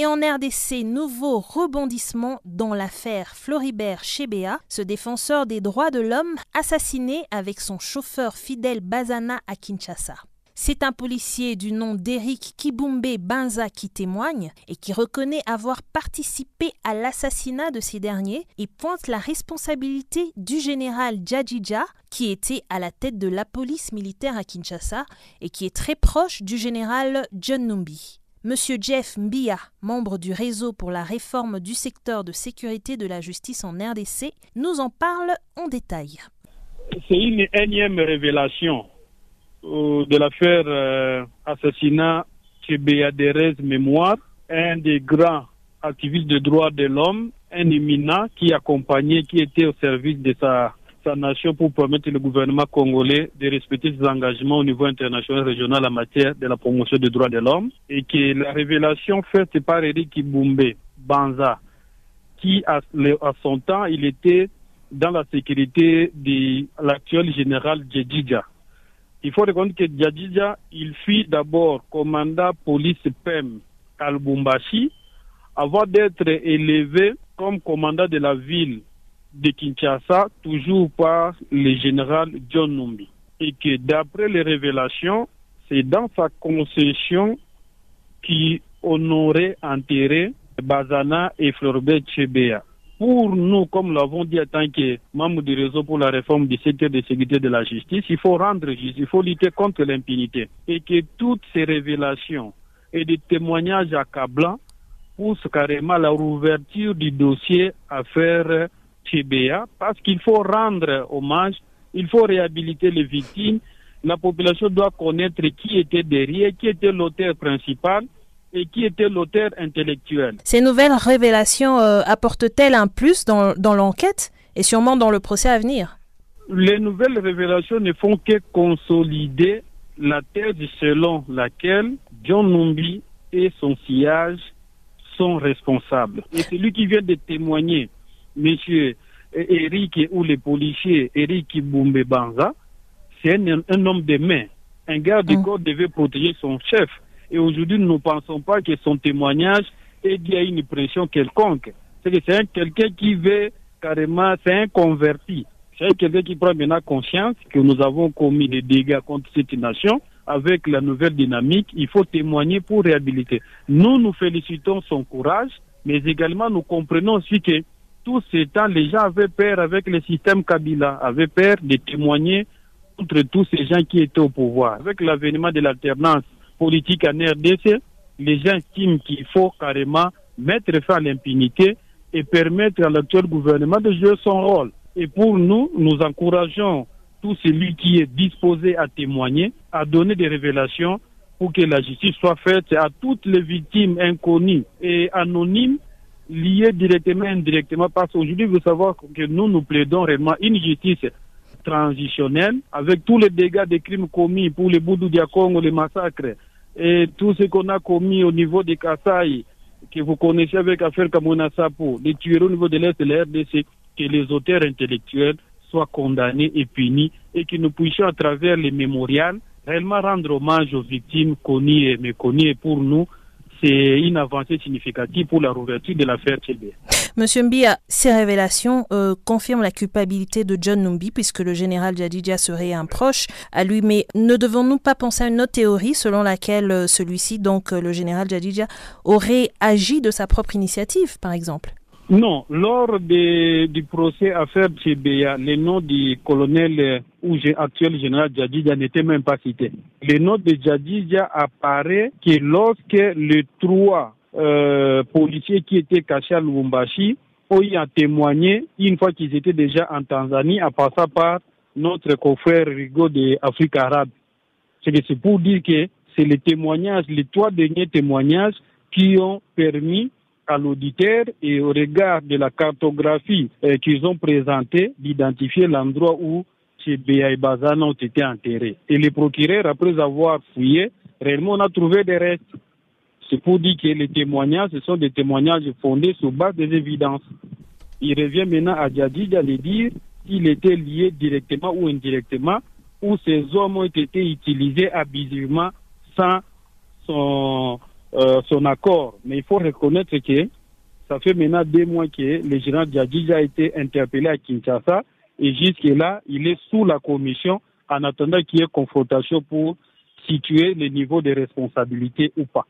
Et en RDC, nouveau rebondissement dans l'affaire Floribert Chebea, ce défenseur des droits de l'homme assassiné avec son chauffeur fidèle Bazana à Kinshasa. C'est un policier du nom d'Eric Kibumbe Banza qui témoigne et qui reconnaît avoir participé à l'assassinat de ces derniers et pointe la responsabilité du général Djadjidja qui était à la tête de la police militaire à Kinshasa et qui est très proche du général John Numbi. Monsieur Jeff Mbia, membre du réseau pour la réforme du secteur de sécurité de la justice en RDC, nous en parle en détail. C'est une énième révélation euh, de l'affaire euh, assassinat chez Béadérez Mémoire, un des grands activistes de droits de l'homme, un éminent qui accompagnait, qui était au service de sa sa nation pour permettre le gouvernement congolais de respecter ses engagements au niveau international et régional en matière de la promotion des droits de l'homme et que la révélation faite par Eric Ibumbe Banza, qui à, son temps, il était dans la sécurité de l'actuel général Djedidja. Il faut reconnaître que Djedidja, il fut d'abord commandant police PEM à Lubumbashi avant d'être élevé comme commandant de la ville de Kinshasa, toujours par le général John Numbi. Et que d'après les révélations, c'est dans sa concession qui honorait enterré Bazana et Florbert Chebea. Pour nous, comme l'avons dit en tant que membre du réseau pour la réforme du secteur de sécurité de la justice, il faut rendre justice, il faut lutter contre l'impunité. Et que toutes ces révélations et des témoignages accablants poussent carrément à la rouverture du dossier affaire parce qu'il faut rendre hommage, il faut réhabiliter les victimes. La population doit connaître qui était derrière, qui était l'auteur principal et qui était l'auteur intellectuel. Ces nouvelles révélations euh, apportent-elles un plus dans, dans l'enquête et sûrement dans le procès à venir? Les nouvelles révélations ne font que consolider la thèse selon laquelle John Numbi et son sillage sont responsables. Et celui qui vient de témoigner monsieur Eric ou les policiers Eric Boumbe Banza, c'est un, homme de main. Un garde mm. corps devait protéger son chef. Et aujourd'hui, nous ne pensons pas que son témoignage ait à une pression quelconque. C'est que c'est quelqu'un qui veut carrément, c'est un converti. C'est quelqu'un qui prend maintenant conscience que nous avons commis des dégâts contre cette nation. Avec la nouvelle dynamique, il faut témoigner pour réhabiliter. Nous, nous félicitons son courage, mais également nous comprenons aussi que tous ces temps, les gens avaient peur avec le système Kabila, avaient peur de témoigner contre tous ces gens qui étaient au pouvoir. Avec l'avènement de l'alternance politique en RDC, les gens estiment qu'il faut carrément mettre fin à l'impunité et permettre à l'actuel gouvernement de jouer son rôle. Et pour nous, nous encourageons tout celui qui est disposé à témoigner, à donner des révélations pour que la justice soit faite à toutes les victimes inconnues et anonymes lié directement et indirectement parce qu'aujourd'hui, vous savez que nous, nous plaidons réellement une justice transitionnelle avec tous les dégâts des crimes commis pour les Boudou Congo, les massacres et tout ce qu'on a commis au niveau des Kassai, que vous connaissez avec l'affaire Kamona Sapo, les tueries au niveau de l'Est de la RDC, que les auteurs intellectuels soient condamnés et punis et que nous puissions à travers les mémorials réellement rendre hommage aux victimes connues et méconnues pour nous c'est une avancée significative pour la rouverture de l'affaire. Monsieur Mbia, ces révélations euh, confirment la culpabilité de John Numbi puisque le général Jadidja serait un proche à lui. Mais ne devons-nous pas penser à une autre théorie selon laquelle euh, celui-ci, donc euh, le général Jadidja, aurait agi de sa propre initiative, par exemple? Non, lors du procès affaire Tchébéa, le nom du colonel ou actuel général Djadidja n'était même pas cité. Le nom de Djadidja apparaît que lorsque les trois euh, policiers qui étaient cachés à Lubumbashi ont eu à témoigner une fois qu'ils étaient déjà en Tanzanie en passant par notre confrère Rigaud de Afrique arabe. C'est pour dire que c'est les témoignages, les trois derniers témoignages qui ont permis à l'auditeur et au regard de la cartographie euh, qu'ils ont présentée d'identifier l'endroit où ces Béa et Bazana ont été enterrés. Et les procureurs, après avoir fouillé, réellement on a trouvé des restes. C'est pour dire que les témoignages, ce sont des témoignages fondés sur base des évidences. Il revient maintenant à Djadji d'aller dire s'il était lié directement ou indirectement, ou ces hommes ont été utilisés abusivement sans son euh, son accord. Mais il faut reconnaître que ça fait maintenant deux mois que le général Djadji a été interpellé à Kinshasa et jusque-là, il est sous la commission en attendant qu'il y ait confrontation pour situer le niveau de responsabilité ou pas.